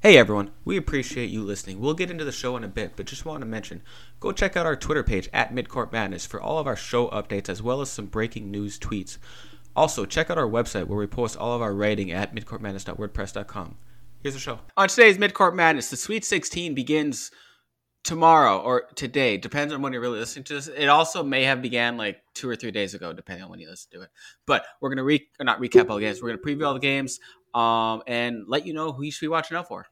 Hey everyone, we appreciate you listening. We'll get into the show in a bit, but just want to mention go check out our Twitter page at Midcourt Madness for all of our show updates as well as some breaking news tweets. Also, check out our website where we post all of our writing at midcourtmadness.wordpress.com. Here's the show. On today's Midcourt Madness, the Sweet 16 begins tomorrow or today, depends on when you're really listening to this. It also may have began like two or three days ago, depending on when you listen to it. But we're gonna re not recap all the games. We're gonna preview all the games, um, and let you know who you should be watching out for.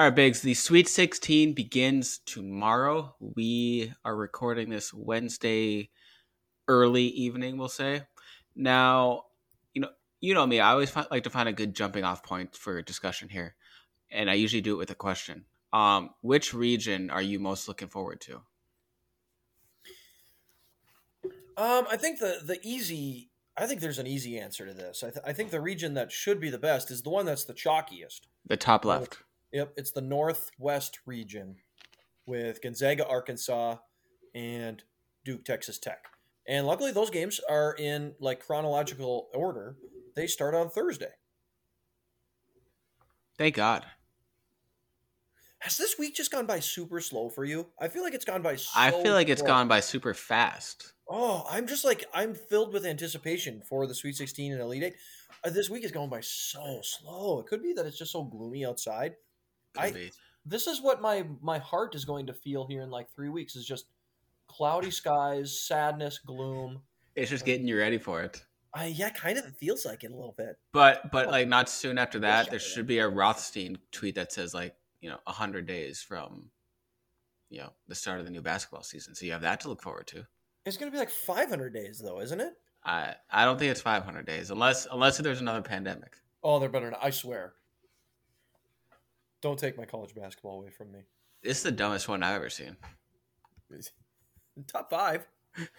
All right, Biggs. The Sweet 16 begins tomorrow. We are recording this Wednesday early evening, we'll say. Now, you know, you know me. I always find, like to find a good jumping off point for discussion here, and I usually do it with a question. Um, which region are you most looking forward to? Um, I think the the easy. I think there's an easy answer to this. I, th- I think the region that should be the best is the one that's the chalkiest. The top left. Yep, it's the Northwest region with Gonzaga, Arkansas, and Duke, Texas Tech. And luckily, those games are in like chronological order. They start on Thursday. Thank God. Has this week just gone by super slow for you? I feel like it's gone by. So I feel like it's slow. gone by super fast. Oh, I'm just like I'm filled with anticipation for the Sweet 16 and Elite Eight. Uh, this week is going by so slow. It could be that it's just so gloomy outside. Could I- be. this is what my my heart is going to feel here in like three weeks is just cloudy skies sadness gloom It's just getting you ready for it. i yeah kind of It feels like it a little bit But but like not soon after that, there should be a Rothstein tweet that says like you know hundred days from you know the start of the new basketball season. So you have that to look forward to. it's going to be like 500 days though isn't it I I don't think it's five hundred days unless unless there's another pandemic. oh they're better than i swear don't take my college basketball away from me This is the dumbest one I've ever seen. top five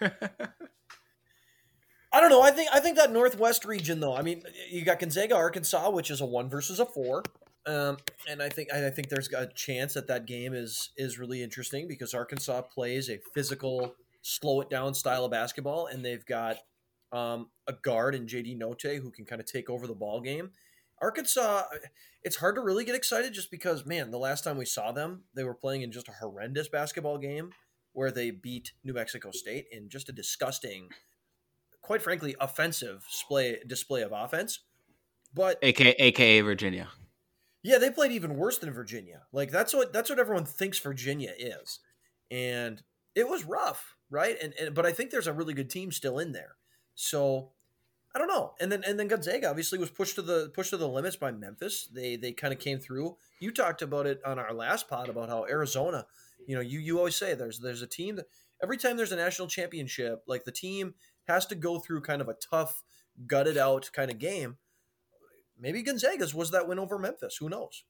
I don't know. I think I think that Northwest region, though. I mean, you got Gonzaga, Arkansas, which is a one versus a four, um, and I think I think there's a chance that that game is is really interesting because Arkansas plays a physical, slow it down style of basketball, and they've got um, a guard in JD Notae who can kind of take over the ball game. Arkansas, it's hard to really get excited just because, man, the last time we saw them, they were playing in just a horrendous basketball game where they beat New Mexico State in just a disgusting quite frankly, offensive display display of offense. But AKA, AKA Virginia. yeah, they played even worse than Virginia. Like that's what that's what everyone thinks Virginia is, and it was rough, right? And, and but I think there's a really good team still in there. So I don't know. And then and then Gonzaga obviously was pushed to the pushed to the limits by Memphis. They they kind of came through. You talked about it on our last pod about how Arizona. You know, you you always say there's there's a team that every time there's a national championship, like the team has to go through kind of a tough, gutted out kind of game. Maybe Gonzaga's was that win over Memphis. Who knows?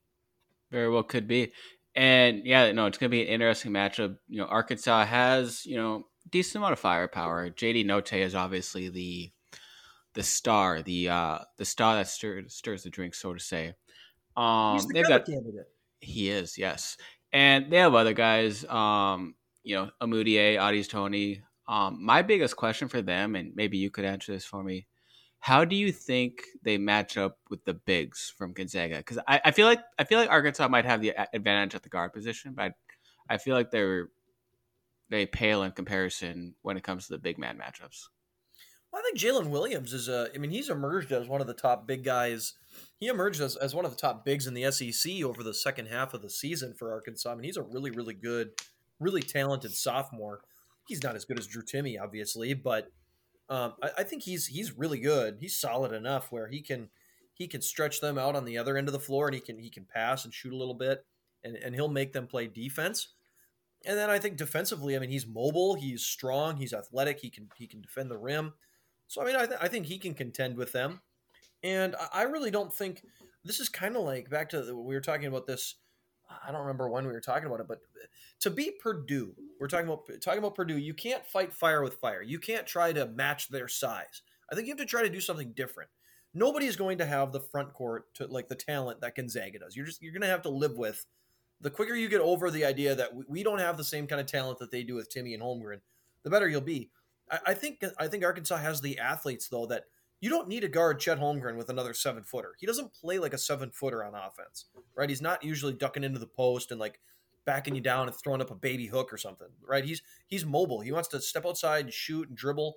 Very well could be. And yeah, no, it's gonna be an interesting matchup. You know, Arkansas has, you know, decent amount of firepower. JD Note is obviously the the star, the uh the star that stirs stirs the drink, so to say. Um He's the got candidate. he is, yes. And they have other guys, um, you know, Amudier, Au'Diese Toney. Um, my biggest question for them, and maybe you could answer this for me, how do you think they match up with the bigs from Gonzaga? Because I, I feel like I feel like Arkansas might have the advantage at the guard position, but I feel like they're they pale in comparison when it comes to the big man matchups. Well, I think Jaylin Williams is a. I mean, he's emerged as one of the top big guys. He emerged as, as one of the top bigs in the SEC over the second half of the season for Arkansas. I mean, he's a really, really good, really talented sophomore. He's not as good as Drew Timme, obviously, but um, I, I think he's he's really good. He's solid enough where he can he can stretch them out on the other end of the floor, and he can he can pass and shoot a little bit, and and he'll make them play defense. And then I think defensively, I mean, he's mobile, he's strong, he's athletic, he can he can defend the rim. So I mean, I, th- I think he can contend with them. And I- I really don't think this is kind of like back to the, we were talking about this. I don't remember when we were talking about it, but to beat Purdue, we're talking about talking about Purdue. You can't fight fire with fire. You can't try to match their size. I think you have to try to do something different. nobody is going to have the front court to like the talent that Gonzaga does. You're just you're going to have to live with the quicker you get over the idea that we, we don't have the same kind of talent that they do with Timme and Holmgren, the better you'll be. I, think I think Arkansas has the athletes though that you don't need to guard Chet Holmgren with another seven footer. He doesn't play like a seven footer on offense, right? He's not usually ducking into the post and like backing you down and throwing up a baby hook or something, right? He's he's mobile. He wants to step outside and shoot and dribble.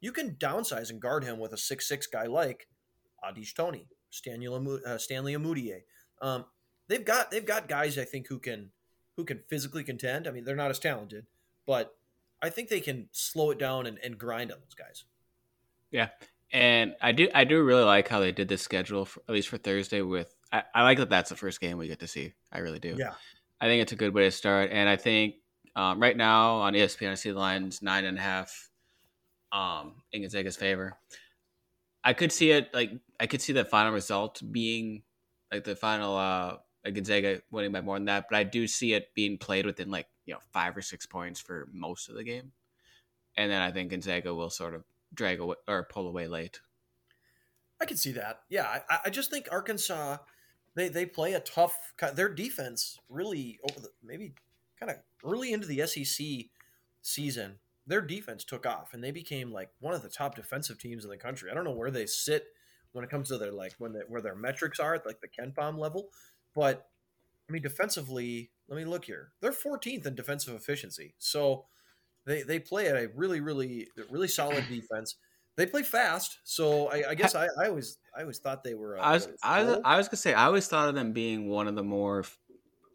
You can downsize and guard him with a six six guy like Au'Diese Toney, Stanley, uh, Stanley Umude. Um, they've got they've got guys I think who can who can physically contend. I mean, they're not as talented, but I think they can slow it down and, and grind on those guys. Yeah, and I do I do really like how they did this schedule, for, at least for Thursday. With I, I, like that that's the first game we get to see. I really do. Yeah, I think it's a good way to start, and I think um, right now on ESPN I see the lines nine and a half um, in Gonzaga's favor. I could see it like I could see the final result being like the final uh Gonzaga winning by more than that, but I do see it being played within like you know five or six points for most of the game, and then I think Gonzaga will sort of drag away or pull away late. I can see that. Yeah, I, I just think Arkansas they they play a tough. Their defense really over the maybe kind of early into the SEC season, their defense took off and they became like one of the top defensive teams in the country. I don't know where they sit when it comes to their like when they, where their metrics are at like the KenPom level, but I mean defensively, let me look here. They're 14th in defensive efficiency, so they they play at a really really really solid defense. They play fast, so I, I guess I, I, always I always thought they were. Uh, I was I was, I was gonna say I always thought of them being one of the more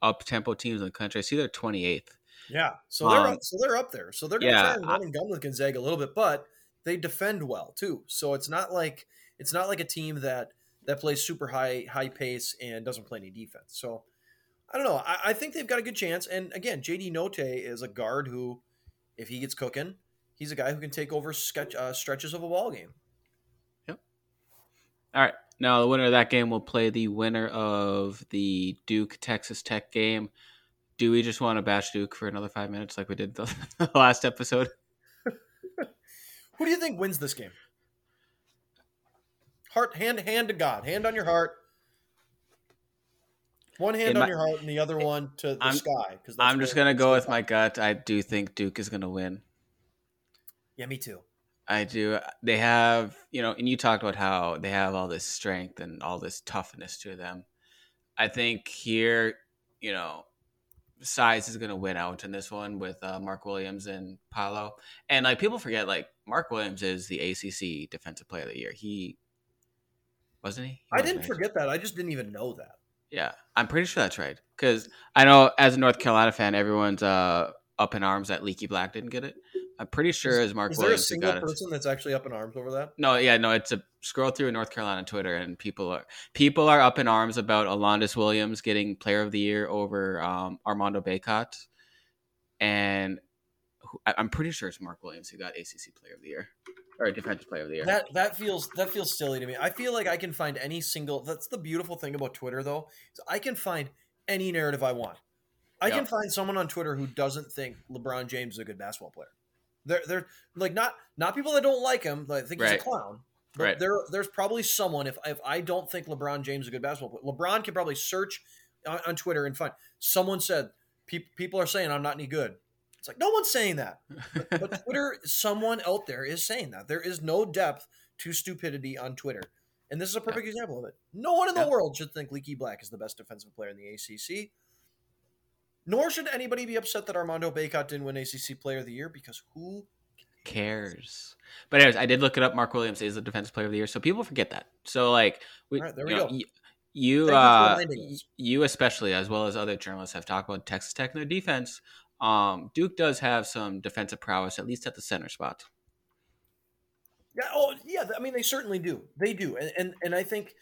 up tempo teams in the country. I see they're 28th. Yeah, so they're um, up, so they're up there. So they're gonna yeah, try and run and gun with Gonzaga a little bit, but they defend well too. So it's not like it's not like a team that that plays super high high pace and doesn't play any defense. So I don't know. I, I think they've got a good chance. And again, JD Notae is a guard who, if he gets cooking, he's a guy who can take over sketch, uh, stretches of a ball game. Yep. All right. Now the winner of that game will play the winner of the Duke Texas Tech game. Do we just want to bash Duke for another five minutes like we did the, the last episode? Who do you think wins this game? Heart, hand, hand to God, hand on your heart. One hand on your heart and the other one to the I'm, sky. Because I'm just gonna go with my gut. I do think Duke is gonna win. Yeah, me too. I do. They have, you know, and you talked about how they have all this strength and all this toughness to them. I think here, you know, size is going to win out in this one with uh, Mark Williams and Paolo. And like people forget, like Mark Williams is the ACC Defensive Player of the Year. He wasn't he? he I didn't forget that. I just didn't even know that. Yeah, I'm pretty sure that's right. Because I know as a North Carolina fan, everyone's uh, up in arms that Leaky Black didn't get it. I'm pretty sure as Mark is Williams. Is there a single person that's actually up in arms over that? No, yeah, no. It's a scroll through North Carolina Twitter, and people are people are up in arms about Alondes Williams getting Player of the Year over um, Armando Bacot, and I'm pretty sure it's Mark Williams who got ACC Player of the Year or Defensive Player of the Year. That that feels that feels silly to me. I feel like I can find any single. That's the beautiful thing about Twitter, though. Is I can find any narrative I want. I yep. can find someone on Twitter who doesn't think LeBron James is a good basketball player. They're they're like not not people that don't like him. Like, think right. he's a clown. But right. there there's probably someone. If if I don't think LeBron James is a good basketball player, LeBron can probably search on, on Twitter and find someone said pe- people are saying I'm not any good. It's like no one's saying that, but, but Twitter, someone out there is saying that there is no depth to stupidity on Twitter, and this is a perfect yeah. example of it. No one in the yeah. world should think Leaky Black is the best defensive player in the ACC. Nor should anybody be upset that Armando Bacot didn't win ACC Player of the Year because who cares? But anyways, I did look it up. Mark Williams is the Defensive Player of the Year, so people forget that. So like, we, right, there we you know, go. You, you, uh, you especially, as well as other journalists, have talked about Texas Tech and their defense. Um, Duke does have some defensive prowess, at least at the center spot. Yeah. Oh, yeah. I mean, they certainly do. They do, and and, and I think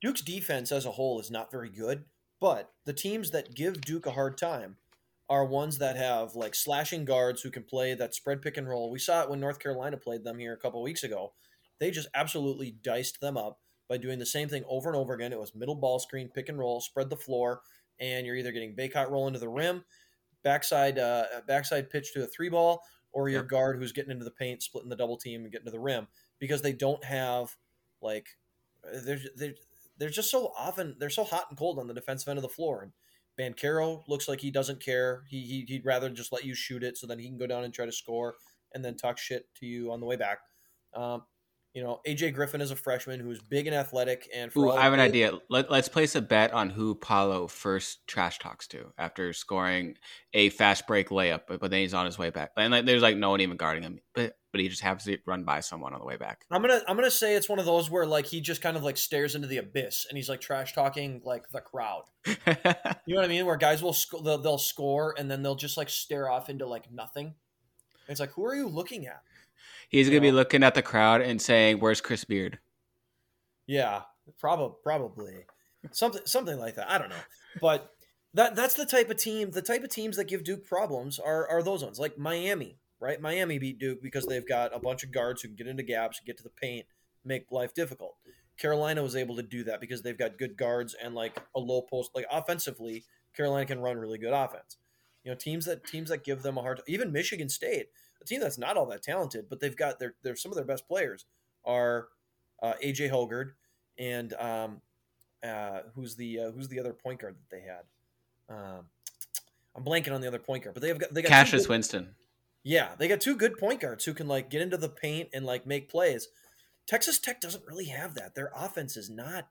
Duke's defense as a whole is not very good. But the teams that give Duke a hard time are ones that have like slashing guards who can play that spread pick and roll. We saw it when North Carolina played them here a couple weeks ago. They just absolutely diced them up by doing the same thing over and over again. It was middle ball screen, pick and roll, spread the floor, and you're either getting Bacot rolling to the rim, backside uh, backside pitch to a three ball, or your guard who's getting into the paint, splitting the double team and getting to the rim because they don't have like they're they're they're just so often they're so hot and cold on the defensive end of the floor. And Banchero looks like he doesn't care. He, he he'd rather just let you shoot it so then he can go down and try to score and then talk shit to you on the way back. Um, you know, AJ Griffin is a freshman who's big and athletic. And Ooh, I have an idea. Let, let's place a bet on who Paolo first trash talks to after scoring a fast break layup, but, but then he's on his way back. And like, there's like no one even guarding him, but but he just happens to run by someone on the way back. I'm gonna I'm gonna say it's one of those where like he just kind of like stares into the abyss and he's like trash talking like the crowd. you know what I mean? Where guys will sc- they'll, they'll score and then they'll just like stare off into like nothing. It's like who are you looking at? He's gonna be looking at the crowd and saying, "Where's Chris Beard?" Yeah, probably probably something something like that. I don't know, but that that's the type of team. The type of teams that give Duke problems are are those ones like Miami, right? Miami beat Duke because they've got a bunch of guards who can get into gaps, get to the paint, make life difficult. Carolina was able to do that because they've got good guards and like a low post. Like offensively, Carolina can run really good offense. You know, teams that teams that give them a hard. Time, even Michigan State a team that's not all that talented, but they've got their, their some of their best players are uh, AJ Hoggard and um, uh, who's the uh, who's the other point guard that they had. Um, I'm blanking on the other point guard, but they have got they got Cassius good, Winston. Yeah, they got two good point guards who can like get into the paint and like make plays. Texas Tech doesn't really have that. Their offense is not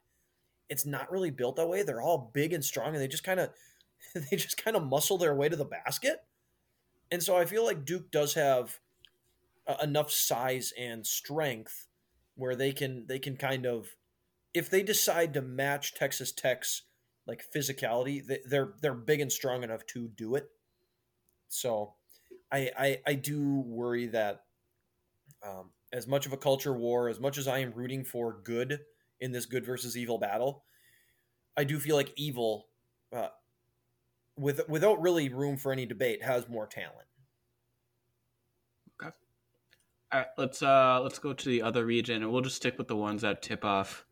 it's not really built that way. They're all big and strong and they just kind of they just kind of muscle their way to the basket. And so I feel like Duke does have uh, enough size and strength where they can they can kind of if they decide to match Texas Tech's like physicality, they, they're they're big and strong enough to do it. So I I, I do worry that um, as much of a culture war, as much as I am rooting for good in this good versus evil battle, I do feel like evil uh, with without really room for any debate, has more talent. Okay. All right, let's uh let's go to the other region, and we'll just stick with the ones that tip off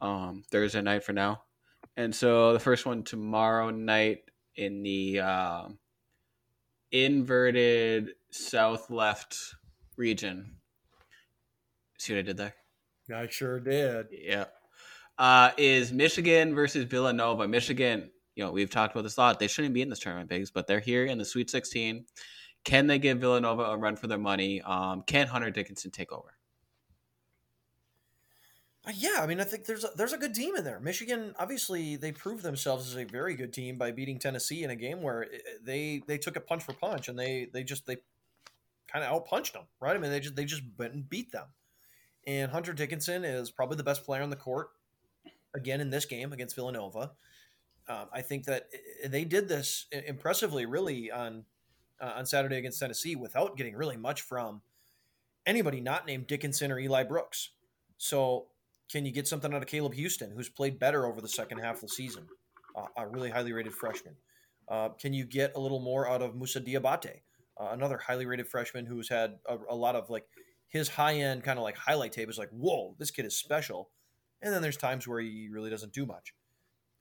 um, Thursday night for now. And so the first one tomorrow night in the uh, inverted south left region. See what I did there? I sure did. Yeah. Uh, is Michigan versus Villanova. Michigan you know, we've talked about this a lot. They shouldn't be in this tournament, Bigs, but they're here in the Sweet 16. Can they give Villanova a run for their money? Um, can Hunter Dickinson take over? Uh, yeah, I mean, I think there's a, there's a good team in there. Michigan, obviously, they proved themselves as a very good team by beating Tennessee in a game where they they took a punch for punch and they they just they kind of outpunched them, right? I mean, they just they just went and beat them. And Hunter Dickinson is probably the best player on the court again in this game against Villanova. Um, I think that they did this impressively, really on uh, on Saturday against Tennessee without getting really much from anybody not named Dickinson or Eli Brooks. So, can you get something out of Caleb Houston, who's played better over the second half of the season, uh, a really highly rated freshman? Uh, can you get a little more out of Moussa Diabate, uh, another highly rated freshman who's had a, a lot of like his high end kind of like highlight tape is like, whoa, this kid is special. And then there's times where he really doesn't do much.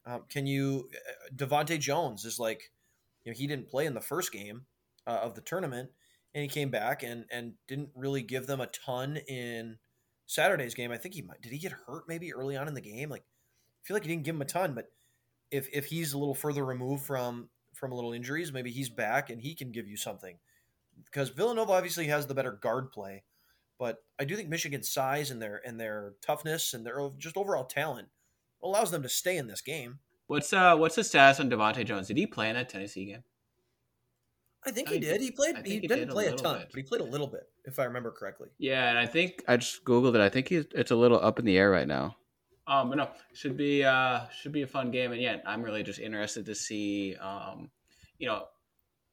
Um, can you? Uh, DeVante' Jones is like, you know, he didn't play in the first game uh, of the tournament, and he came back and and didn't really give them a ton in Saturday's game. I think he might. Did he get hurt maybe early on in the game? Like, I feel like he didn't give him a ton, but if if he's a little further removed from from a little injuries, maybe he's back and he can give you something. Because Villanova obviously has the better guard play, but I do think Michigan's size and their and their toughness and their just overall talent allows them to stay in this game. What's uh what's the status on DeVante' Jones? Did he play in that Tennessee game? I think he did. He played. He, he, didn't did play a, a ton, bit. but he played a little bit, if I remember correctly. Yeah, and I think I just googled it. I think he's, it's a little up in the air right now. Um, but no, should be uh should be a fun game, and yeah, I'm really just interested to see. Um, you know,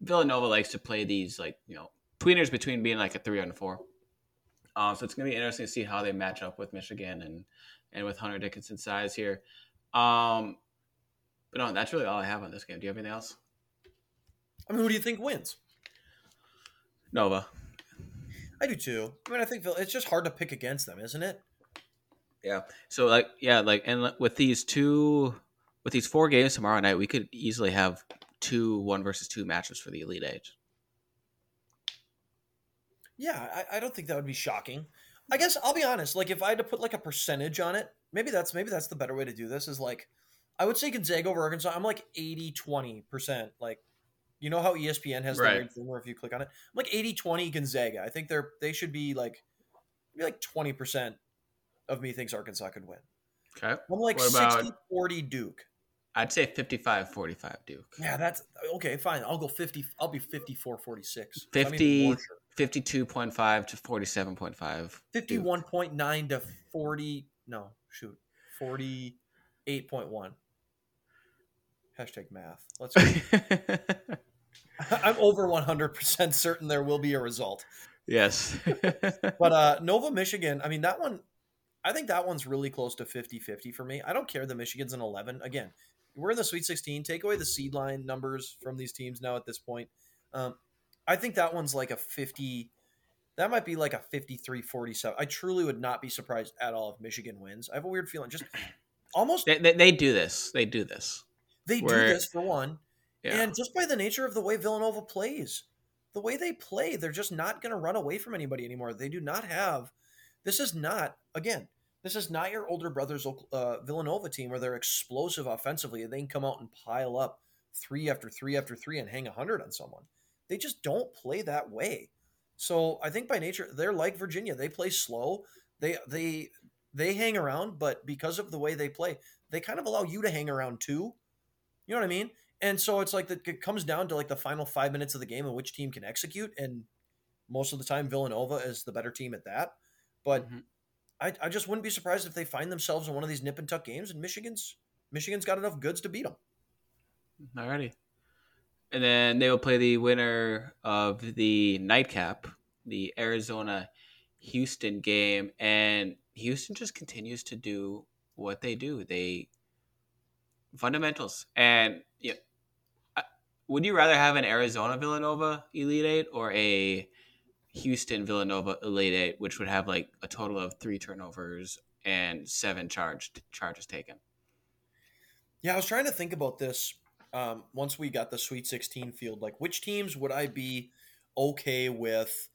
Villanova likes to play these like you know tweeners between being like a three and a four. Um, so it's gonna be interesting to see how they match up with Michigan and and with Hunter Dickinson's size here. Um, but no, that's really all I have on this game. Do you have anything else? I mean, who do you think wins? Nova. I do too. I mean, I think it's just hard to pick against them, isn't it? Yeah. So like, yeah, like, and with these two, with these four games tomorrow night, we could easily have two one versus two matches for the Elite Eight. Yeah, I, I don't think that would be shocking. I guess I'll be honest. Like, if I had to put like a percentage on it, maybe that's maybe that's the better way to do this. Is like, I would say Gonzaga over Arkansas. I'm like 80 20 percent. Like, you know how ESPN has Right. the weird thing where if you click on it, I'm like 80 20 Gonzaga. I think they're they should be like maybe like 20 percent of me thinks Arkansas could win. Okay. I'm like What 60 40 Duke. I'd say 55 45 Duke. Yeah, that's okay. Fine, I'll go 50. I'll be 54 46. 50 52.5 to 47.5. 51.9 to 40. No, shoot. 48.1. Hashtag math. Let's. I'm over 100% certain there will be a result. yes. But uh Nova, Michigan, I mean, that one, I think that one's really close to 50 50 for me. I don't care that Michigan's an 11. Again, we're in the Sweet 16. Take away the seed line numbers from these teams now at this point. Um, I think that one's like a 50. That might be like a 53 47. I truly would not be surprised at all if Michigan wins. I have a weird feeling. Just almost, they, they, they do this. They do this. they do this for one. Yeah. And just by the nature of the way Villanova plays, the way they play, they're just not going to run away from anybody anymore. They do not have. This is not again. This is not your older brother's uh, Villanova team where they're explosive offensively and they can come out and pile up three after three after three and hang a hundred on someone. They just don't play that way. So I think by nature they're like Virginia. They play slow. They they they hang around, but because of the way they play, they kind of allow you to hang around too. You know what I mean? And so it's like the, it comes down to like the final five minutes of the game and which team can execute. And most of the time, Villanova is the better team at that. But Mhm. I, I just wouldn't be surprised if they find themselves in one of these nip and tuck games, and Michigan's Michigan's got enough goods to beat them. Alrighty. And then they will play the winner of the nightcap, the Arizona Houston game. And Houston just continues to do what they do. They fundamentals. And yeah, would you rather have an Arizona Villanova Elite Eight or a Houston Villanova Elite Eight, which would have like a total of three turnovers and seven charged charges taken? Yeah, I was trying to think about this um, once we got the Sweet 16 field. Like, which teams would I be okay with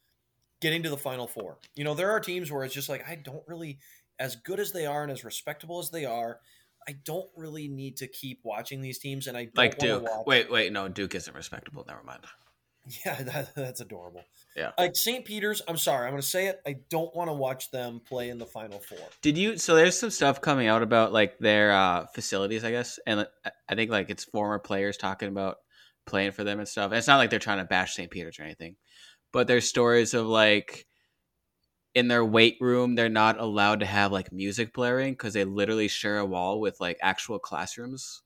getting to the Final Four? You know, there are teams where it's just like, I don't really, as good as they are and as respectable as they are, I don't really need to keep watching these teams. And I don't Like Duke. watch- Wait, wait, no, Duke isn't respectable. Never mind. Yeah, that, that's adorable. Yeah. Like St. Peter's, I'm sorry, I'm going to say it. I don't want to watch them play in the Final Four. Did you? So there's some stuff coming out about like their uh, facilities, I guess, and I- I think like it's former players talking about playing for them and stuff. And it's not like they're trying to bash St. Peter's or anything, but there's stories of like in their weight room they're not allowed to have like music blaring because they literally share a wall with like actual classrooms.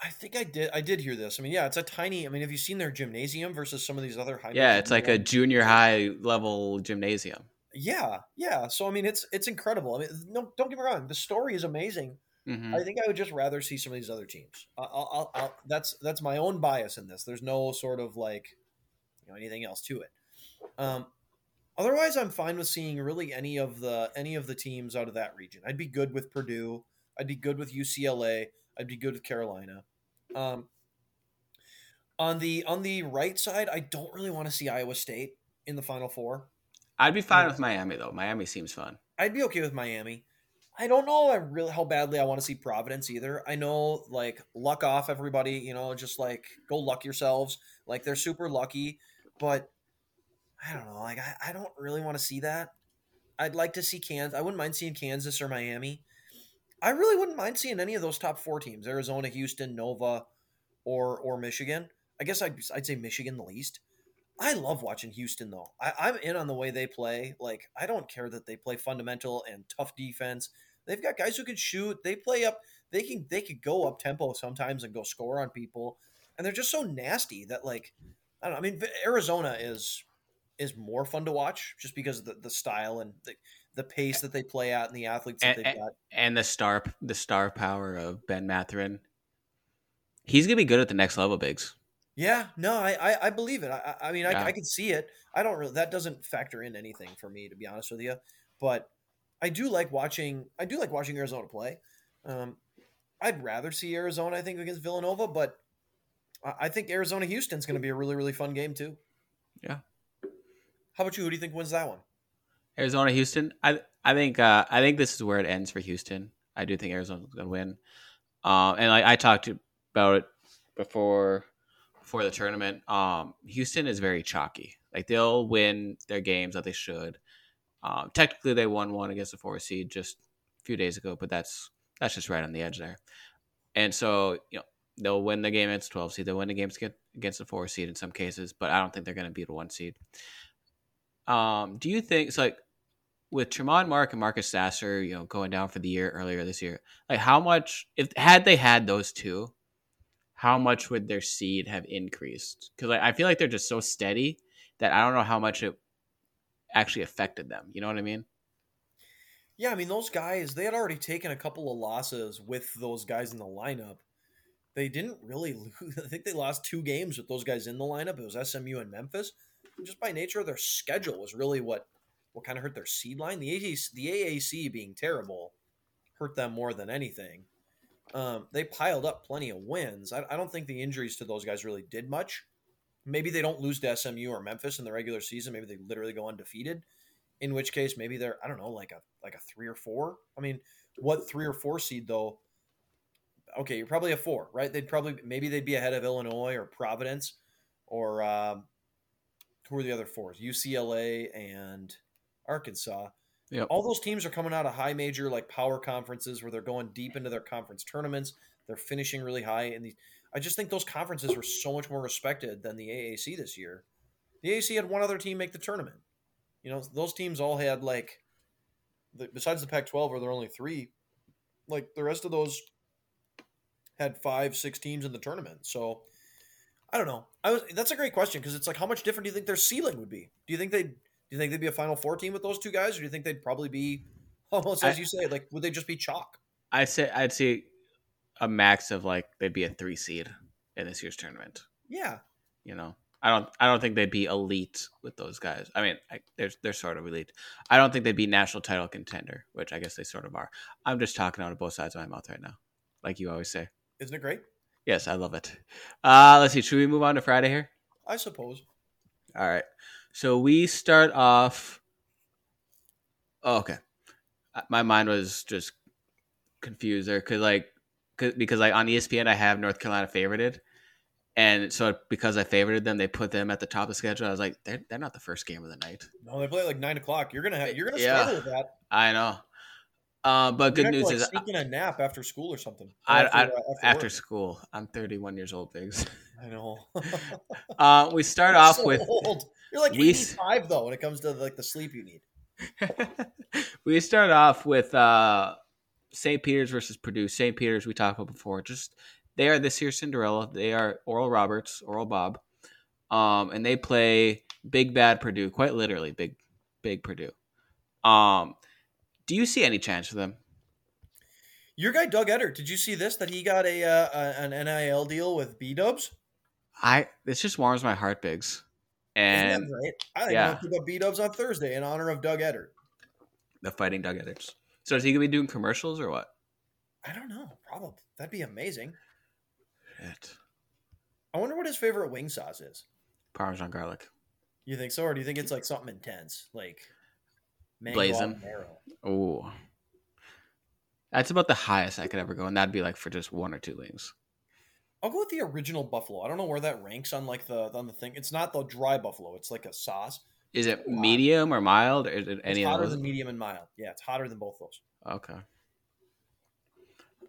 I think I did. I did hear this. I mean, yeah, it's a tiny. I mean, have you seen their gymnasium versus some of these other high? Yeah, it's like a junior high level gymnasium. Yeah, yeah. So I mean, it's it's incredible. I mean, no, don't get me wrong. The story is amazing. hmm I think I would just rather see some of these other teams. I'll, I'll, I'll, that's that's my own bias in this. There's no sort of like, you know, anything else to it. Um, otherwise, I'm fine with seeing really any of the any of the teams out of that region. I'd be good with Purdue. I'd be good with UCLA. I'd be good with Carolina. Um, on the on the right side, I don't really want to see Iowa State in the Final Four. I'd be fine Yeah. with Miami though. Miami seems fun. I'd be okay with Miami. I don't know I really how badly I want to see Providence either. I know like luck off everybody, you know, just like go luck yourselves. Like they're super lucky, but I don't know. Like I, I don't really want to see that. I'd like to see Kansas. I wouldn't mind seeing Kansas or Miami. I really wouldn't mind seeing any of those top four teams: Arizona, Houston, Nova, or or Michigan. I guess I'd I'd say Michigan the least. I love watching Houston though. I, I'm in on the way they play. Like I don't care that they play fundamental and tough defense. They've got guys who can shoot. They play up. They can they could go up tempo sometimes and go score on people, and they're just so nasty that like I don't know. I mean Arizona is is more fun to watch just because of the, the style and the, the pace that they play at and the athletes that And- they've got. and the star the star power of Ben Mathurin. He's gonna be good at the next level, bigs. Yeah, no, I I, I believe it. I, I mean, I, Yeah. I can see it. I don't really. That doesn't factor in anything for me, to be honest with you. But I do like watching. I do like watching Arizona play. Um, I'd rather see Arizona, I think, against Villanova, but I, I think Arizona Houston's going to be a really really fun game too. Yeah. How about you? Who do you think wins that one? Arizona, Houston. I I think uh, I think this is where it ends for Houston. I do think Arizona's gonna win. Um, and I talked about it before before the tournament. Um, Houston is very chalky. Like they'll win their games that they should. Um, technically, they won one against the four seed just a few days ago, but that's that's just right on the edge there. And so you know they'll win the game against twelve seed. They'll win the games against the four seed in some cases, but I don't think they're going to beat a one seed. Um, do you think it's so like with Tramon Mark and Marcus Sasser, you know, going down for the year earlier this year, like how much if had they had those two, how much would their seed have increased? Because like, I feel like they're just so steady that I don't know how much it actually affected them. You know what I mean? Yeah, I mean those guys they had already taken a couple of losses with those guys in the lineup. They didn't really lose. I think they lost two games with those guys in the lineup. It was SMU and Memphis. Just by nature of their schedule was really what what kind of hurt their seed line. The AAC, the AAC being terrible hurt them more than anything. Um, they piled up plenty of wins. I, I don't think the injuries to those guys really did much. Maybe they don't lose to SMU or Memphis in the regular season. Maybe they literally go undefeated. In which case, maybe they're I don't know, like a like a three or four. I mean, what three or four seed though? Okay, you're probably a four, right? They'd probably maybe they'd be ahead of Illinois or Providence, or um, who are the other fours? UCLA and Arkansas. Yep. All those teams are coming out of high major like power conferences where they're going deep into their conference tournaments. They're finishing really high in the. I just think those conferences were so much more respected than the AAC this year. The AAC had one other team make the tournament. You know, those teams all had like, the, besides the Pac-12, where there are only three, like the rest of those had five, six teams in the tournament. So I don't know. I was that's a great question because it's like how much different do you think their ceiling would be? Do you think they do you think they'd be a Final Four team with those two guys, or do you think they'd probably be almost as I, you say, like would they just be chalk? I'd say I'd say a max of like they'd be a three seed in this year's tournament. Yeah, you know, I don't I don't think they'd be elite with those guys. I mean, I, they're they're sort of elite. I don't think they'd be national title contender, which I guess they sort of are. I'm just talking out of both sides of my mouth right now, like you always say. Isn't it great? Yes, I love it. Uh, let's see. Should we move on to Friday here? I suppose. All right. So we start off. Oh, okay. Uh, my mind was just confused there because, like, cause, because like on ESPN I have North Carolina favorited, and so because I favorited them, they put them at the top of the schedule. I was like, they're they're not the first game of the night. No, they play like nine o'clock. You're gonna have, you're gonna struggle with that. I know. Uh, but good news like is taking a nap after school or something. I, after, I, uh, after, after school, I'm 31 years old, Biggs. I know. uh, we start off so with old. You're like we, 85 though when it comes to like the sleep you need. we start off with uh, St. Peter's versus Purdue. St. Peter's we talked about before. Just they are this year's Cinderella. They are Oral Roberts, Oral Bob, um, and they play Big Bad Purdue. Quite literally, big big Purdue. Um, do you see any chance for them? Your guy Doug Edert, did you see this? That he got a, uh, an NIL deal with B Dubs. I this just warms my heart, Biggs. And right? I think yeah. I'm B Dubs on Thursday in honor of Doug Edert. The fighting Doug Edert. So is he gonna be doing commercials or what? I don't know. Probably that'd be amazing. Shit. I wonder what his favorite wing sauce is. Parmesan garlic. You think so, or do you think it's like something intense, like blazing? Oh, that's about the highest I could ever go, and that'd be like for just one or two wings. I'll go with the original buffalo. I don't know where that ranks on like the on the thing. It's not the dry buffalo. It's like a sauce. Is it medium or mild? Or is it any it's hotter than medium and mild. Yeah, it's hotter than both those. Okay.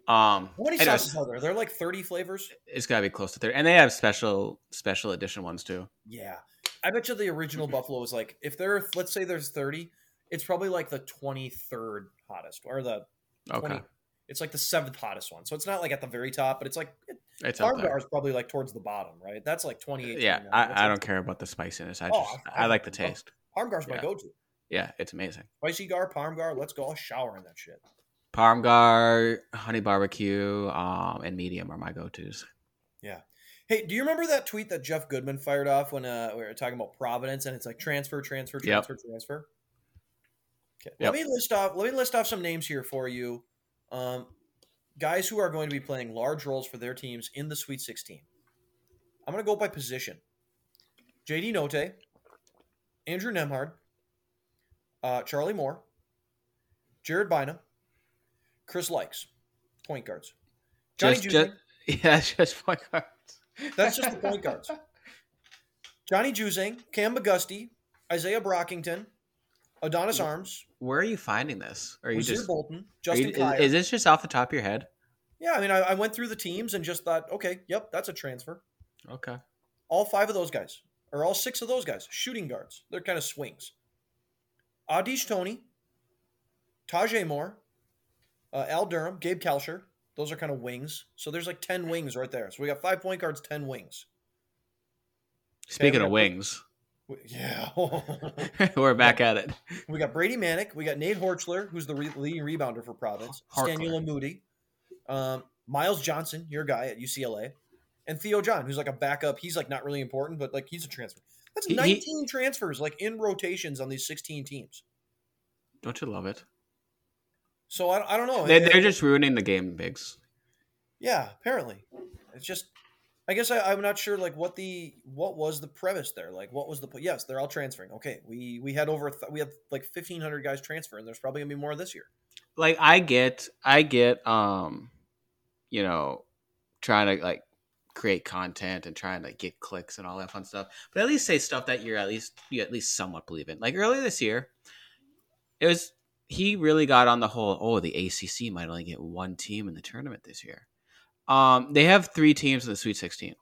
Um, How many sauces are there? Are there like thirty flavors? It's got to be close to thirty, and they have special special edition ones too. Yeah, I bet you the original buffalo is like if there. Let's say there's thirty, it's probably like the twenty third hottest or the 20, okay. It's like the seventh hottest one, so it's not like at the very top, but it's like it, it's is probably like towards the bottom, right? That's like twenty eight. Yeah, I, I don't care about the spiciness. I oh, just oh, I, I, like the taste. Parmgar's yeah. my go to. Yeah, it's amazing. Spicy gar, Parmgar. Let's go. I'll shower in that shit. Parmgar, honey barbecue, um, and medium are my go tos. Yeah. Hey, do you remember that tweet that Jeff Goodman fired off when uh, we were talking about Providence and it's like transfer, transfer, transfer, yep. transfer? Okay. Yep. Let me list off. Let me list off some names here for you. Um, guys who are going to be playing large roles for their teams in the Sweet 16. I'm going to go by position. JD Notae, Andrew Nembhard, uh, Charlie Moore, Jared Bynum, Chris Lykes, point guards. Johnny Just, Juzang, just, yeah, just point guards. That's just the point guards. Johnny Juzang, Cam McGusty, Izaiah Brockington, Adonis Arms, Where are you finding this? Are you Wazir just? Bolton, Justin you- is, is this just off the top of your head? yeah, I mean, I, I went through the teams and just thought, okay, yep, that's a transfer. Okay. All five of those guys, or all six of those guys, shooting guards. They're kind of swings. Au'Diese Toney, Tajay Moore, uh, Al Durham, Gabe Kalscheur. Those are kind of wings. So there's like 10 wings right there. So we got five point guards, 10 wings. Speaking we of wings, Yeah. we're back at it. we got Brady Manek. We got Nate Horchler, who's the re- leading rebounder for Providence. Stanley Umude. Um, Myles Johnson, your guy at UCLA. And Theo John, who's like a backup. He's like not really important, but like he's a transfer. That's He- he- 19 transfers, like in rotations on these 16 teams. Don't you love it? So I, I don't know. They, It- they're just ruining the game, Biggs. yeah, apparently, it's just. I guess I, I'm not sure like what the what was the premise there. Like what was the yes they're all transferring. Okay, we we had over th- we had like 1,500 guys transfer, and there's probably gonna be more this year. Like I get, I get, um, you know, trying to like create content and trying to get clicks and all that fun stuff. But at least say stuff that you're at least you at least somewhat believe in. Like earlier this year, it was he really got on the whole. Oh, the ACC might only get one team in the tournament this year. Um, they have three teams in the Sweet 16.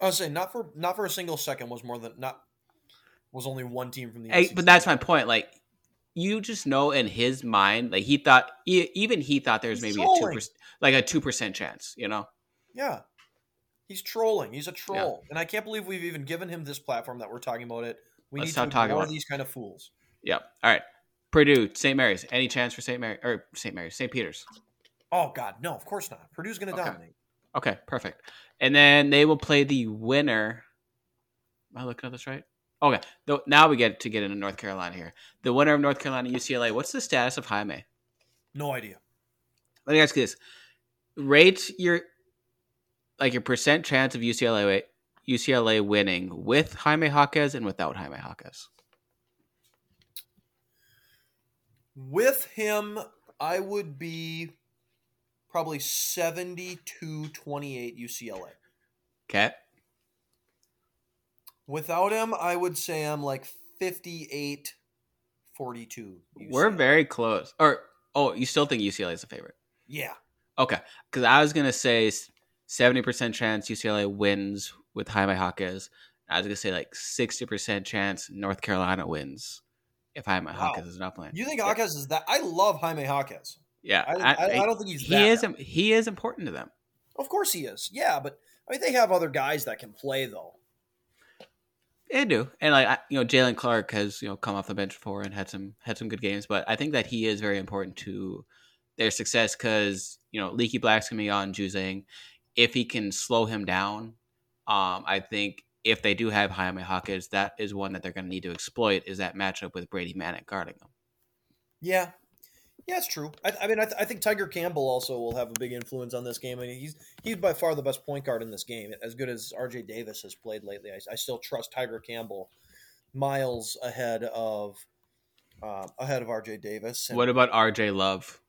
I was saying not for not for a single second was more than not was only one team from the. Hey, but that's my point. Like, you just know in his mind, like he thought, even he thought there was He's maybe a two percent, like a two percent chance. You know, yeah, he's trolling. He's a troll, and I can't believe we've even given him this platform that we're talking about it. We Let's need to ignore about these kind of fools. Yep. All right. Purdue, St. Mary's. Any chance for St. Mary or St. Mary's, St. Peter's? Oh God, no, of course not. Purdue's going to Okay. dominate. Okay, perfect. And then they will play the winner. Am I looking at this right? Okay. Now we get to get into North Carolina here. The winner of North Carolina UCLA. What's the status of Jaime? No idea. Let me ask you this: Rate your like your percent chance of UCLA UCLA winning with Jaime Jaquez and without Jaime Jaquez. With him, I would be probably 72 28 UCLA. Okay. Without him, I would say I'm like 58 42. We're very close. Or oh, you still think UCLA is a favorite? Yeah. Okay, because I was gonna say seventy percent chance UCLA wins with Jaime Jaquez. I was gonna say like sixty percent chance North Carolina wins if Jaime Wow. Is not playing. You think Yeah. Is that? I love Jaime Jaquez. Yeah, I, I, I don't think he's he is. He is important to them. Of course he is. Yeah, but I mean, they have other guys that can play though. They do, and like you know, Jaylen Clark has you know come off the bench before and had some had some good games, but I think that he is very important to their success because you know Leaky Black's gonna be on Juzang. If he can slow him down, um, I think if they do have Jaime Hawkins, that is one that they're gonna need to exploit. Is that matchup with Brady Manek guarding them. Yeah, yeah, it's true. I, I mean, I, th- I think Tiger Campbell also will have a big influence on this game. I mean, he's he's by far the best point guard in this game. As good as R.J. Davis has played lately, I, I still trust Tiger Campbell miles ahead of uh, ahead of R.J. Davis. And- What about R.J. Love?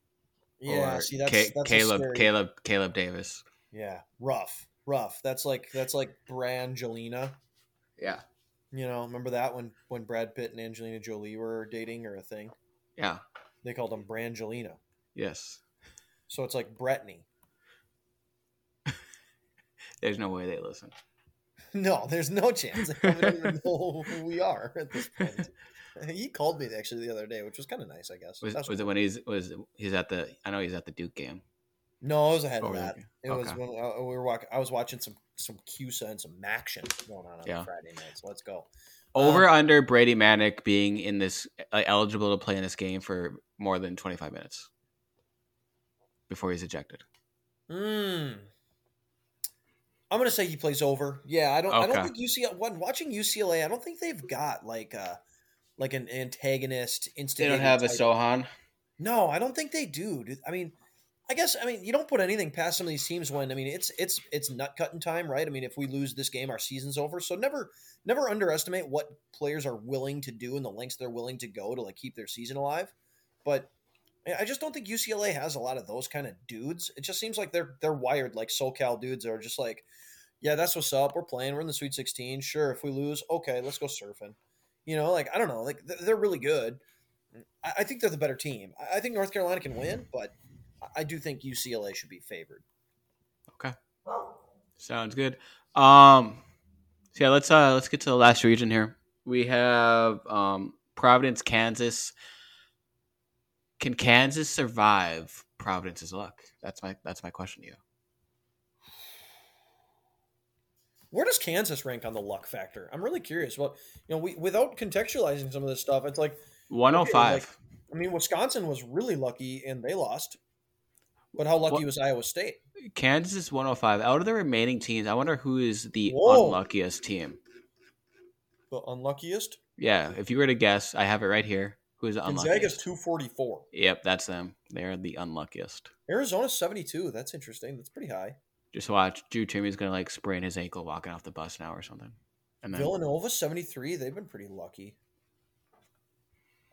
yeah, see, that's, Ca- that's Caleb scary- Caleb Caleb Davis. Yeah, rough, rough. That's like that's like Brangelina. Yeah, You know, remember that when when Brad Pitt and Angelina Jolie were dating or a thing? yeah, They called him Brangelina. yes. So it's like Brittany. There's no way they listen. No, there's no chance. They don't even know who we are at this point. He called me actually the other day, which was kind of nice, I guess. Was, was it when he's was he's at the? I know he's at the Duke game. No, it was ahead Oh, of that. It was when uh, we were walking. I was watching some some CUSA and some action going on on Yeah. Friday nights. Let's go. Over Um, under Brady Manek being in this uh, eligible to play in this game for more than 25 minutes before he's ejected. Hmm. I'm gonna say he plays over. Yeah, I don't. I don't think UCLA. When watching UCLA, I don't think they've got like a like an antagonist. They don't have a Sochan. No, I don't think they do. dude. I mean, I guess I mean you don't put anything past some of these teams when I mean it's it's it's nut cutting time, right? I mean, if we lose this game, our season's over. So never never underestimate what players are willing to do and the lengths they're willing to go to like keep their season alive. But I just don't think UCLA has a lot of those kind of dudes. It just seems like they're they're wired like SoCal dudes are just like, yeah, that's what's up. We're playing. We're in the Sweet 16. Sure, if we lose, okay, let's go surfing. You know, like I don't know, like they're really good. I think they're the better team. I think North Carolina can win, but I do think UCLA should be favored. Okay, sounds good. Um, so yeah, let's uh let's get to the last region here. We have um Providence, Kansas. Can Kansas survive Providence's luck? That's my that's my question to you. Where does Kansas rank on the luck factor? I'm really curious. Well, you know, we without contextualizing some of this stuff, it's like 105. Okay, like, I mean, Wisconsin was really lucky and they lost. But how lucky what? was Iowa State? Kansas is 105. Out of the remaining teams, I wonder who is the Whoa. unluckiest team. The unluckiest? Yeah, if you were to guess, I have it right here. Who is the unluckiest? Gonzaga's 244. Yep, that's them. They're the unluckiest. Arizona 72. That's interesting. That's pretty high. Just watch. Drew Timme's going to like sprain his ankle walking off the bus now or something. And then, Villanova 73. They've been pretty lucky.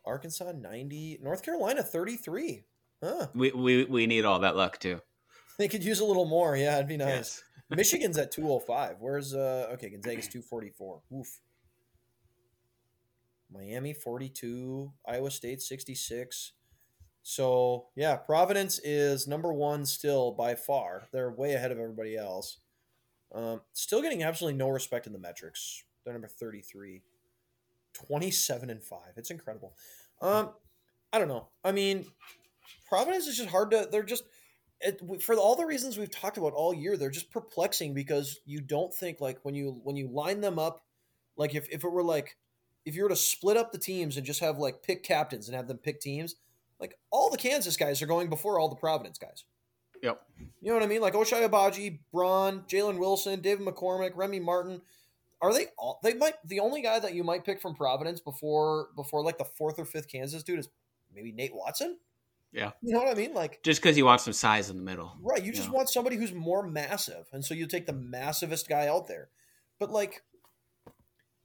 Arkansas 90. North Carolina 33. Huh. We, we, we need all that luck too. They could use a little more. Yeah, it'd be nice. Yes. Michigan's at 205. Where's uh okay, Gonzaga's 244. Oof. Miami 42, Iowa State 66. So, yeah, Providence is number 1 still by far. They're way ahead of everybody else. Um, still getting absolutely no respect in the metrics. They're number 33. 27 and 5. It's incredible. Um I don't know. I mean, Providence is just hard to. They're just it, for all the reasons we've talked about all year. They're just perplexing because you don't think like when you when you line them up, like if if it were like if you were to split up the teams and just have like pick captains and have them pick teams, like all the Kansas guys are going before all the Providence guys. Yep. You know what I mean? Like Ochai Agbaji, Braun, Jalen Wilson, David McCormack, Remy Martin. Are they all? They might. The only guy that you might pick from Providence before before like the fourth or fifth Kansas dude is maybe Nate Watson. Yeah. You know what I mean? Like just because you want some size in the middle. Right. You, you just know? want somebody who's more massive. And so you take the massivest guy out there. But like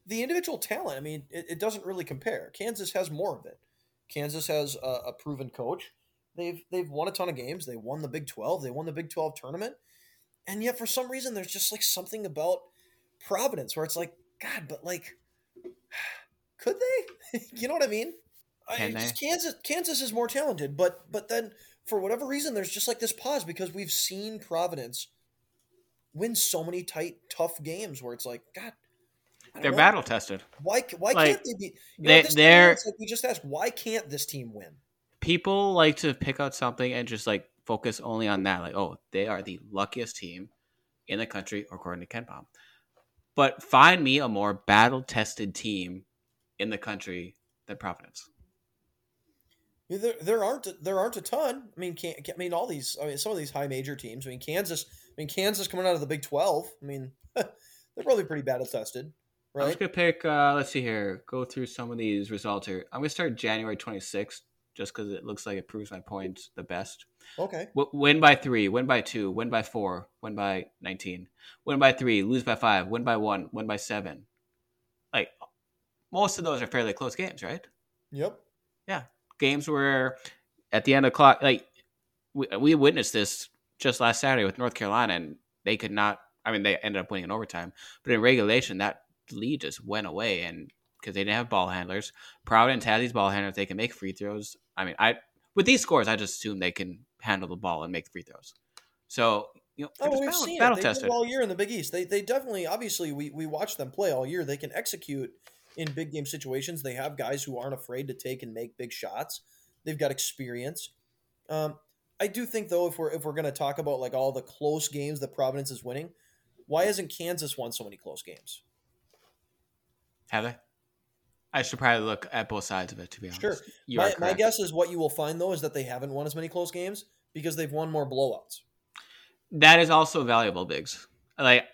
the individual talent, I mean, it, it doesn't really compare. Kansas has more of it. Kansas has a, a, proven coach. They've they've won a ton of games. They won the Big 12. They won the Big 12 tournament. And yet for some reason there's just like something about Providence where it's like, God, but like could they? you know what I mean? Uh, I, Kansas Kansas is more talented, but but then for whatever reason, there's just like this pause because we've seen Providence win so many tight, tough games where it's like, God, they're battle tested. Why why like, can't they be? They, know, they're like we just asked, why can't this team win? People like to pick out something and just like focus only on that. Like, oh, they are the luckiest team in the country, according to KenPom. But find me a more battle tested team in the country than Providence. There, there aren't there aren't a ton. I mean, can, I mean all these. I mean, some of these high major teams. I mean, Kansas. I mean, Kansas coming out of the Big Twelve. I mean, they're probably pretty battle tested, right? I'm just gonna pick. Uh, let's see here. Go through some of these results here. I'm gonna start January 26th, just because it looks like it proves my point the best. Okay. W- win by three. Win by two. Win by four. Win by 19. Win by three. Lose by five. Win by one. Win by seven. Like most of those are fairly close games, right? Yep. Games where at the end of the clock, like we, we witnessed this just last Saturday with North Carolina, and they could not. I mean, they ended up winning in overtime, but in regulation, that lead just went away, and because they didn't have ball handlers, Providence had these ball handlers; they can make free throws. I mean, I with these scores, I just assume they can handle the ball and make free throws. So you know, oh, we've battle, seen battle it. They tested all year in the Big East. They they definitely, obviously, we we watched them play all year. They can execute in big game situations. They have guys who aren't afraid to take and make big shots. They've got experience. Um, I do think though, if we're if we're going to talk about like all the close games that Providence is winning, why hasn't Kansas won so many close games? Have they? I should probably look at both sides of it to be honest. Sure. You my, my guess is what you will find though is that they haven't won as many close games because they've won more blowouts. That is also valuable, Biggs. Like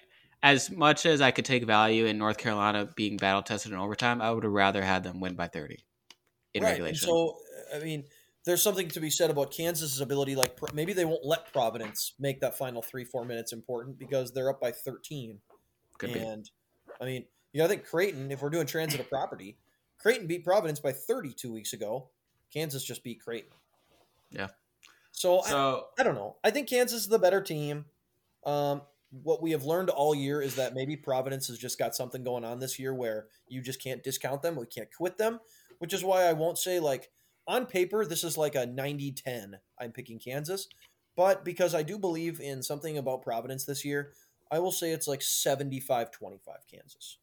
as much as I could take value in North Carolina being battle tested in overtime, I would have rather had them win by 30 in right. regulation. And so, I mean, there's something to be said about Kansas's ability. Like maybe they won't let Providence make that final three, four minutes important because they're up by 13. Could and be. I mean, you know, I think Creighton, if we're doing transitive property, Creighton beat Providence by 30 two weeks ago. Kansas just beat Creighton. Yeah. So, So I, I don't know. I think Kansas is the better team. Um, what we have learned all year is that maybe Providence has just got something going on this year where you just can't discount them. We can't quit them, which is why I won't say like on paper this is like a 90-10 I'm picking Kansas, but because I do believe in something about Providence this year, I will say it's like 75-25 Kansas.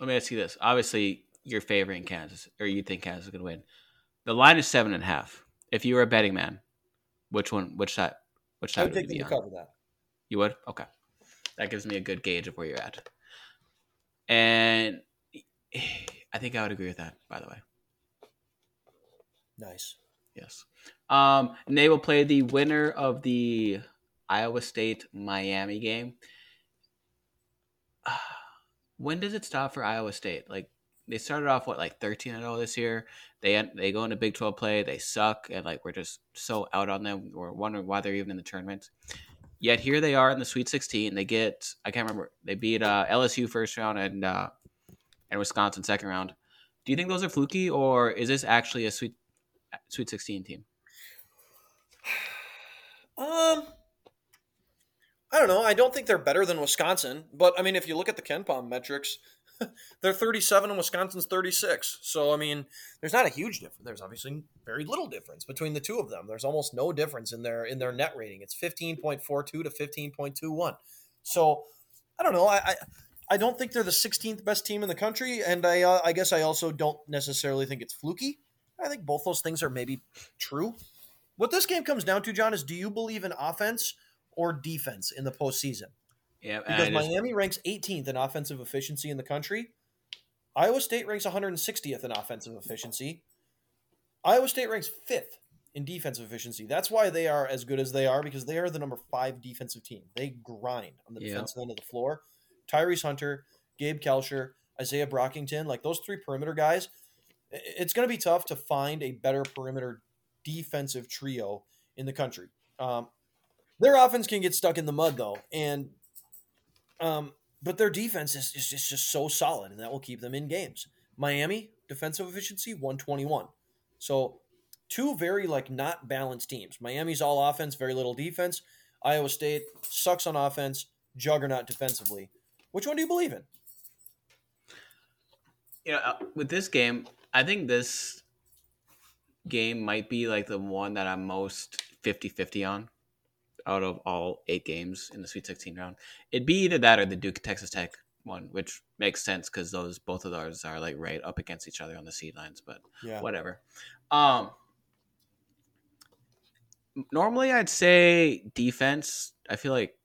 let me ask you this. Obviously, you're favoring Kansas, or you think Kansas is going to win. The line is seven and a half. If you were a betting man, which one? Which side? Which I side would would take you them be to on? cover that. You would? Okay. That gives me a good gauge of where you're at. And I think I would agree with that, by the way. Nice. Yes. Um, and they will play the winner of the Iowa State Miami game. when does it stop for Iowa State? Like they started off what like 13 and 0 this year. They they go into Big 12 play, they suck and like we're just so out on them. We're wondering why they're even in the tournament. Yet here they are in the Sweet 16. They get I can't remember. They beat uh, LSU first round and uh, and Wisconsin second round. Do you think those are fluky or is this actually a Sweet Sweet 16 team? Um, I don't know. I don't think they're better than Wisconsin, but I mean, if you look at the KenPom metrics, they're 37 and Wisconsin's 36. So I mean, there's not a huge difference. There's obviously very little difference between the two of them. There's almost no difference in their in their net rating. It's 15.42 to 15.21. So I don't know. I. I I don't think they're the 16th best team in the country, and I, uh, I guess I also don't necessarily think it's fluky. I think both those things are maybe true. What this game comes down to, John, is do you believe in offense or defense in the postseason? Yeah, Because Miami ranks 18th in offensive efficiency in the country. Iowa State ranks 160th in offensive efficiency. Iowa State ranks fifth in defensive efficiency. That's why they are as good as they are because they are the number five defensive team. They grind on the Yeah. defensive end of the floor. Tyrese Hunter, Gabe Kalscheur, Izaiah Brockington, like those three perimeter guys. It's going to be tough to find a better perimeter defensive trio in the country. Um, their offense can get stuck in the mud though, and um, but their defense is, is just, just so solid, and that will keep them in games. Miami defensive efficiency one twenty one, so two very like not balanced teams. Miami's all offense, very little defense. Iowa State sucks on offense, juggernaut defensively. Which one do you believe in? you know, uh, with this game, I think this game might be like the one that I'm most 50-50 on out of all eight games in the Sweet 16 round. It'd be either that or the Duke Texas Tech one, which makes sense because those both of those are like right up against each other on the seed lines. But Yeah, whatever. Um, normally I'd say defense. I feel like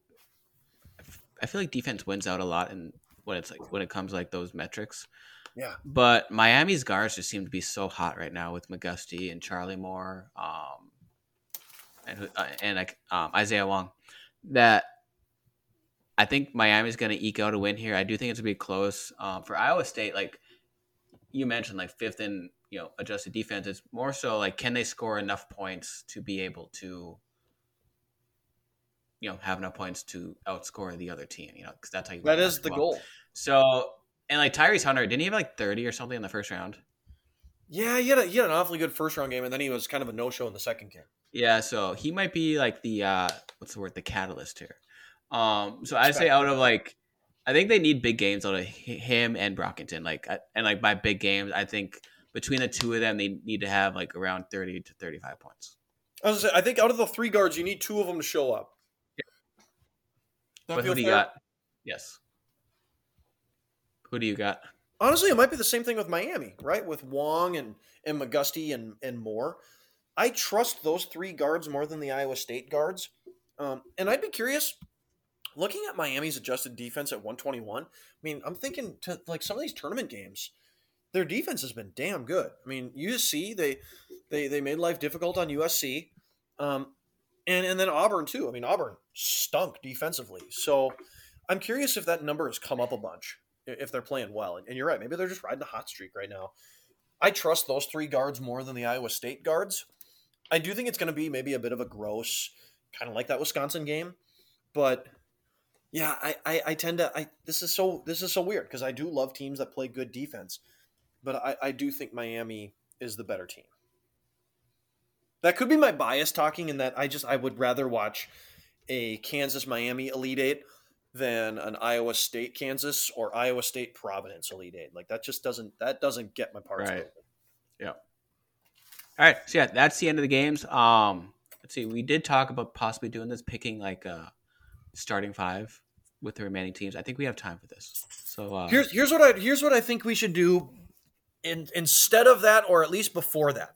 I feel like defense wins out a lot, and when it's like when it comes like those metrics. Yeah. But Miami's guards just seem to be so hot right now with McGusty and Charlie Moore, um, and uh, and um, Isaiah Wong, that I think Miami's going to eke out a win here. I do think it's going to be close. Um, for Iowa State, like you mentioned, like fifth in you know adjusted defense. It's more so like can they score enough points to be able to you know have enough points to outscore the other team. You know because that's how you that is the goal. So and like Tyrese Hunter, didn't he have like thirty or something in the first round? Yeah, he had, a, he had an awfully good first round game, and then he was kind of a no show in the second game. Yeah, so he might be like the uh what's the word, the catalyst here. Um, so I'd say out of like, I think they need big games out of him and Brockington. Like, and like by big games, I think between the two of them, they need to have like around thirty to thirty-five points. I, was gonna say, I think out of the three guards, you need two of them to show up. That But who do you got? Yes. Who do you got? Honestly, it might be the same thing with Miami, right? With Wong and and McGusty and and Moore. I trust those three guards more than the Iowa State guards. Um, and I'd be curious, looking at Miami's adjusted defense at 121. I mean, I'm thinking to like some of these tournament games, their defense has been damn good. I mean, USC they they they made life difficult on USC, um, and and then Auburn too. I mean, Auburn stunk defensively. So I'm curious if that number has come up a bunch if they're playing well. And you're right, maybe they're just riding a hot streak right now. I trust those three guards more than the Iowa State guards. I do think it's going to be maybe a bit of a gross, kind of like that Wisconsin game, but yeah, I, I, I tend to I this is so this is so weird because I do love teams that play good defense, but I, I do think Miami is the better team. That could be my bias talking in that I just I would rather watch a Kansas Miami Elite Eight than an Iowa State Kansas or Iowa State Providence Elite Eight. Like that just doesn't that doesn't get my parts. Right. Yeah. All right. So yeah, that's the end of the games. Um, let's see. We did talk about possibly doing this, picking like a starting five with the remaining teams. I think we have time for this. So uh, Here's here's what I here's what I think we should do in instead of that, or at least before that.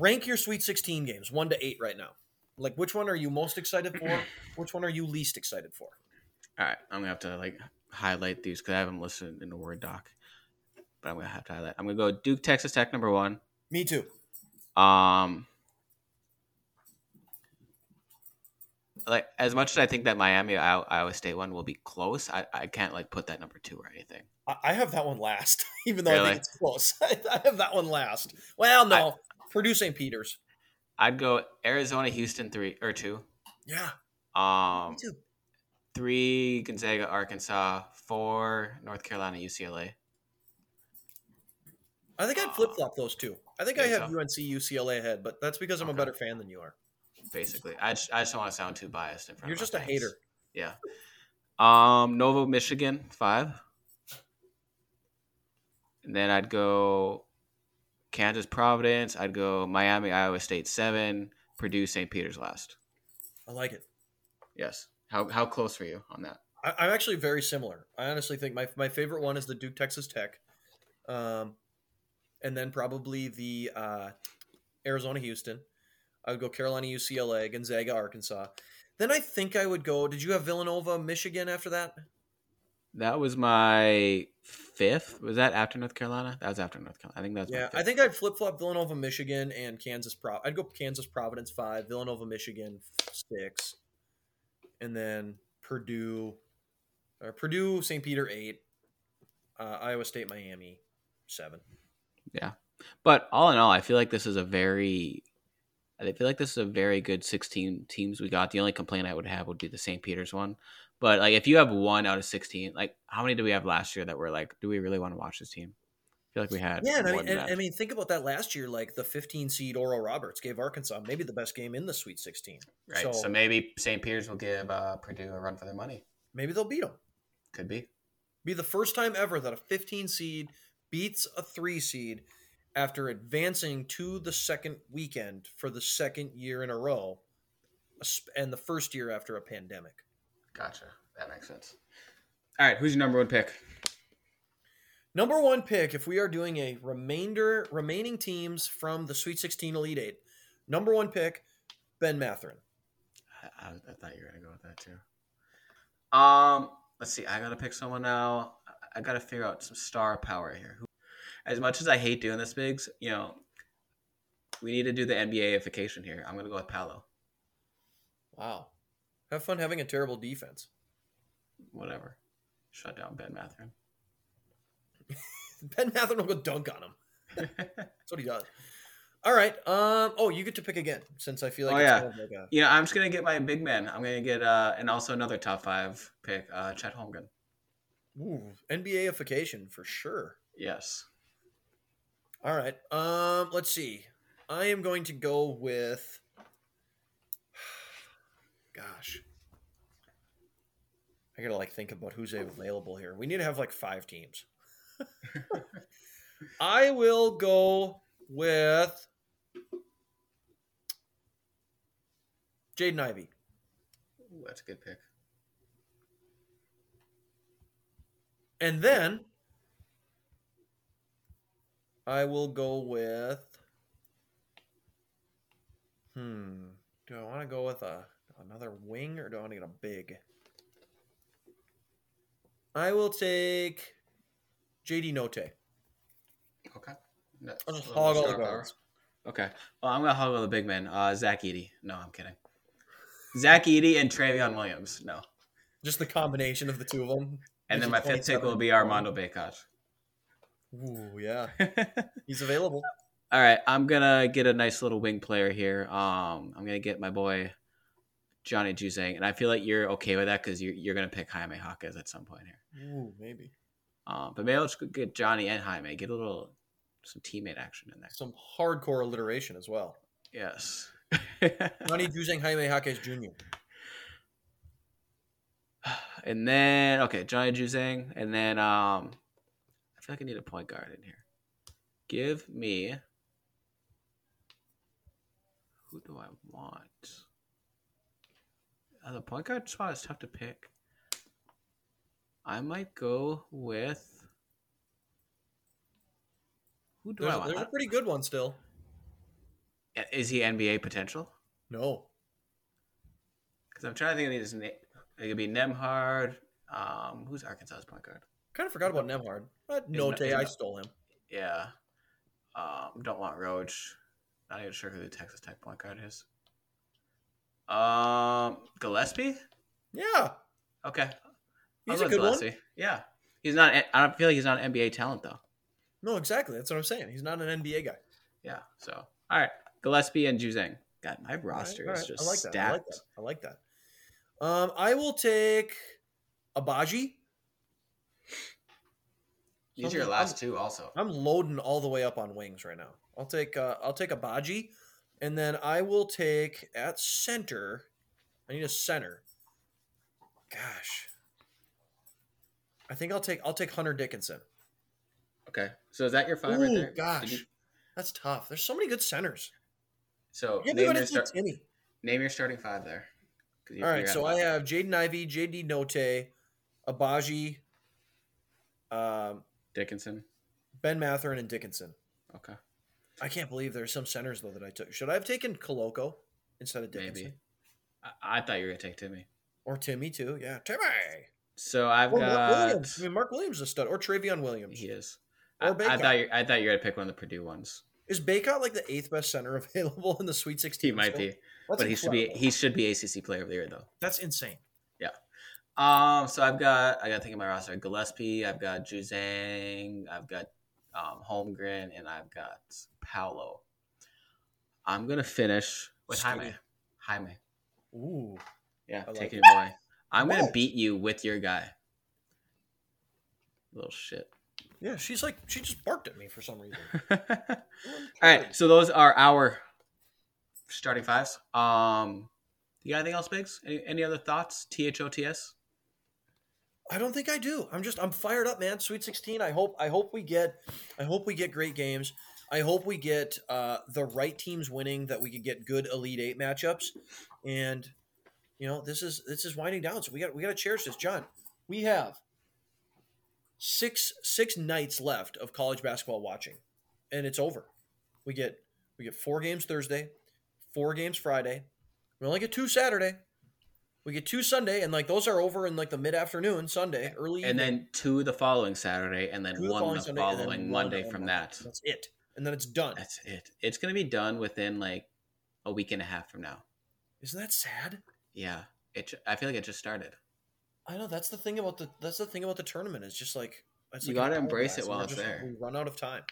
Rank your Sweet 16 games, one to eight right now. Like which one are you most excited for? which one are you least excited for? all right, I'm gonna have to like highlight these because I haven't listened in the Word doc, but I'm gonna have to highlight. I'm gonna go Duke, Texas Tech, number one. Me too. Um, like as much as I think that Miami Iowa, State one will be close, I, I can't like put that number two or anything. I I have that one last, even though I Really? think it's close. I have that one last. Well, no, Purdue St. Peter's. I'd go Arizona, Houston, three or two. Yeah, Um, me too. three Gonzaga, Arkansas, four North Carolina, UCLA. I think I'd flip flop those two. I think I have so? UNC UCLA ahead, but that's because I'm a better fan than you are. Basically, I just, I just don't want to sound too biased in front. You're just a fans. hater. Yeah. Um, Novo, Michigan, five. And then I'd go Kansas, Providence. I'd go Miami, Iowa State, seven. Purdue, St. Peter's, last. I like it. Yes. How how close were you on that? I, I'm actually very similar. I honestly think my my favorite one is the Duke Texas Tech, um, and then probably the uh, Arizona Houston. I would go Carolina UCLA, Gonzaga Arkansas. Then I think I would go. Did you have Villanova Michigan after that? That was my fifth. Was that after North Carolina? That was after North Carolina. I think that's Yeah. I think I'd flip flop Villanova Michigan and Kansas Pro. I'd go Kansas Providence five, Villanova Michigan six, and then Purdue, or Purdue St. Peter eight, uh, Iowa State Miami seven. Yeah, But all in all, I feel like this is a very, I feel like this is a very good 16 teams we got. The only complaint I would have would be the St. Peter's one. But like, if you have one out of 16, like, how many do we have last year that were like, do we really want to watch this team? I feel like we had. Yeah, I mean, and. I mean, think about that last year. Like the 15 seed Oral Roberts gave Arkansas maybe the best game in the Sweet 16. right. So, so- maybe St. Peter's will give uh, Purdue a run for their money. Maybe they'll beat them. Could be. Be the first time ever that a 15 seed beats a three seed after advancing to the second weekend for the second year in a row, and the first year after a pandemic. Gotcha. That makes sense. All right. Who's your number one pick? Number one pick, if we are doing a remainder remaining teams from the Sweet 16 Elite Eight, number one pick, Ben Mathurin. I, I, I thought you were gonna go with that too. Um, let's see. I gotta pick someone now. I gotta figure out some star power here. Who, as much as I hate doing this, Bigs, you know, we need to do the NBA-ification here. I'm gonna go with Paolo. Wow. Have fun having a terrible defense. Whatever. Shut down Ben Mathurin. Ben Mathurin will go dunk on him. That's what he does. All right. Um. Oh, you get to pick again since I feel like Oh, it's yeah. kind of like a- you know, I'm just gonna get my big man. I'm gonna get uh, and also another top five pick, uh, Chet Holmgren. ooh, NBAification for sure. Yes. All right. Um. Let's see. I am going to go with. Gosh. I gotta like think about who's available here. We need to have like five teams. I will go with Jaden Ivey. Ooh, that's a good pick. And then I will go with Hmm. Do I want to go with a another wing or do I want to get a big? I will take JD Notae. Okay. That's I'll just hog all the guards. Okay. Well, I'm gonna hog all the big men. Uh, Zach Edey. No, I'm kidding. Zach Edey and Trevion Williams. No. Just the combination of the two of them. And then my fifth pick will be Armando Bacot. Ooh, yeah. He's available. All right, I'm gonna get a nice little wing player here. Um, I'm gonna get my boy Johnny Juzang, and I feel like you're okay with that because you're you're gonna pick Jaime Jaquez at some point here. Ooh, maybe. Um, but maybe let's get Johnny and Jaime. Get a little some teammate action in there. Some hardcore alliteration as well. Yes. Johnny Juzang Jaime Jaquez Jr. and then okay, Johnny Juzang, and then um, feel like I need a point guard in here. Give me. Who do I want? Uh, the point guard spot is tough to pick. I might go with. Who do There's, I want? there's a pretty good one still. Uh, Is he NBA potential? No. Because I'm trying to think of these. na- It could be Nembhard. Um, who's Arkansas's point guard? Kind of forgot about Nembhard. But Notae, I stole him. Yeah. Um, don't want Roach. Not even sure who the Texas Tech point guard is. Um, Gillespie. Yeah. Okay, He's a go good one. Yeah, he's not. I don't feel like he's not an NBA talent though. No, exactly. That's what I'm saying. He's not an NBA guy. Yeah. So all right, Gillespie and Juzang. God, my All right, roster all is right. just I like that. stacked. I like that. I like that. Um, I will take Agbaji. These are your last two, also. I'm loading all the way up on wings right now. I'll take uh, I'll take Agbaji, and then I will take at center. I need a center. Gosh, I think I'll take I'll take Hunter Dickinson. Okay, so is that your five right there? Gosh, you- that's tough. There's so many good centers. so name your, start, name your starting five there. you- All right, so I have Jaden Ivey, JD Notae, Agbaji, um, Dickinson. Ben Mathurin, and Dickinson. Okay, I can't believe there's some centers though that I took. Should I have taken Koloko instead of Dickinson maybe. I, I thought you were gonna take Timme. or Timme too? Yeah, Timme. So I've Or Mark got. Williams. I mean, Mark Williams is a stud, or Trevion Williams. He is. Or I, I thought you. I thought you were gonna pick one of the Purdue ones. Is Bacot like the eighth best center available in the Sweet Sixteen? He might still? be, That's but he should be. He should be ACC Player of the Year though. That's insane. Um. So I've got. I got to think of my roster. Gillespie. I've got Juzang. I've got um, Holmgren, and I've got Paolo. I'm gonna finish with Jaime. Jaime. Ooh, Yeah, I like take it. your boy. I'm gonna beat you with your guy. Little shit. yeah. She's like she just barked at me for some reason. All right, so those are our starting fives. Um, you got anything else, Biggs? Any, any other thoughts? T H O T S. I don't think I do. I'm just I'm fired up, man. Sweet 16. I hope I hope we get I hope we get great games. I hope we get uh, the right teams winning that we can get good Elite Eight matchups. And you know, this is this is winding down. So we got we got to cherish this, John. We have six six nights left of college basketball watching, and it's over. We get we get four games Thursday, four games Friday. We only get two Saturday. We get two Sunday, and like those are over in like the mid afternoon Sunday, early, And evening. then two the following Saturday, and then Two the one following the and then following Monday on from that. That's it, and then it's done. That's it. It's gonna be done within like a week and a half from now. Isn't that sad? Yeah, it. I feel like it just started. I know that's the thing about the that's the thing about the tournament. It's just like it's You like gotta embrace it while it's just- there. We run out of time.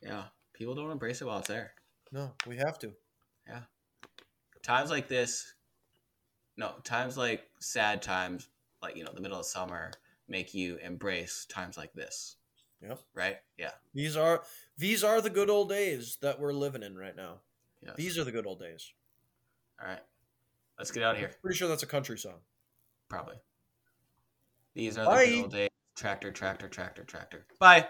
Yeah, people don't embrace it while it's there. No, we have to. Yeah, times like this no times like sad times like you know the middle of summer make you embrace times like this Yep. right yeah These are these are the good old days that we're living in right now. yes. These are the good old days. all right let's get out of here Pretty sure that's a country song. probably these are the good old days tractor tractor tractor tractor bye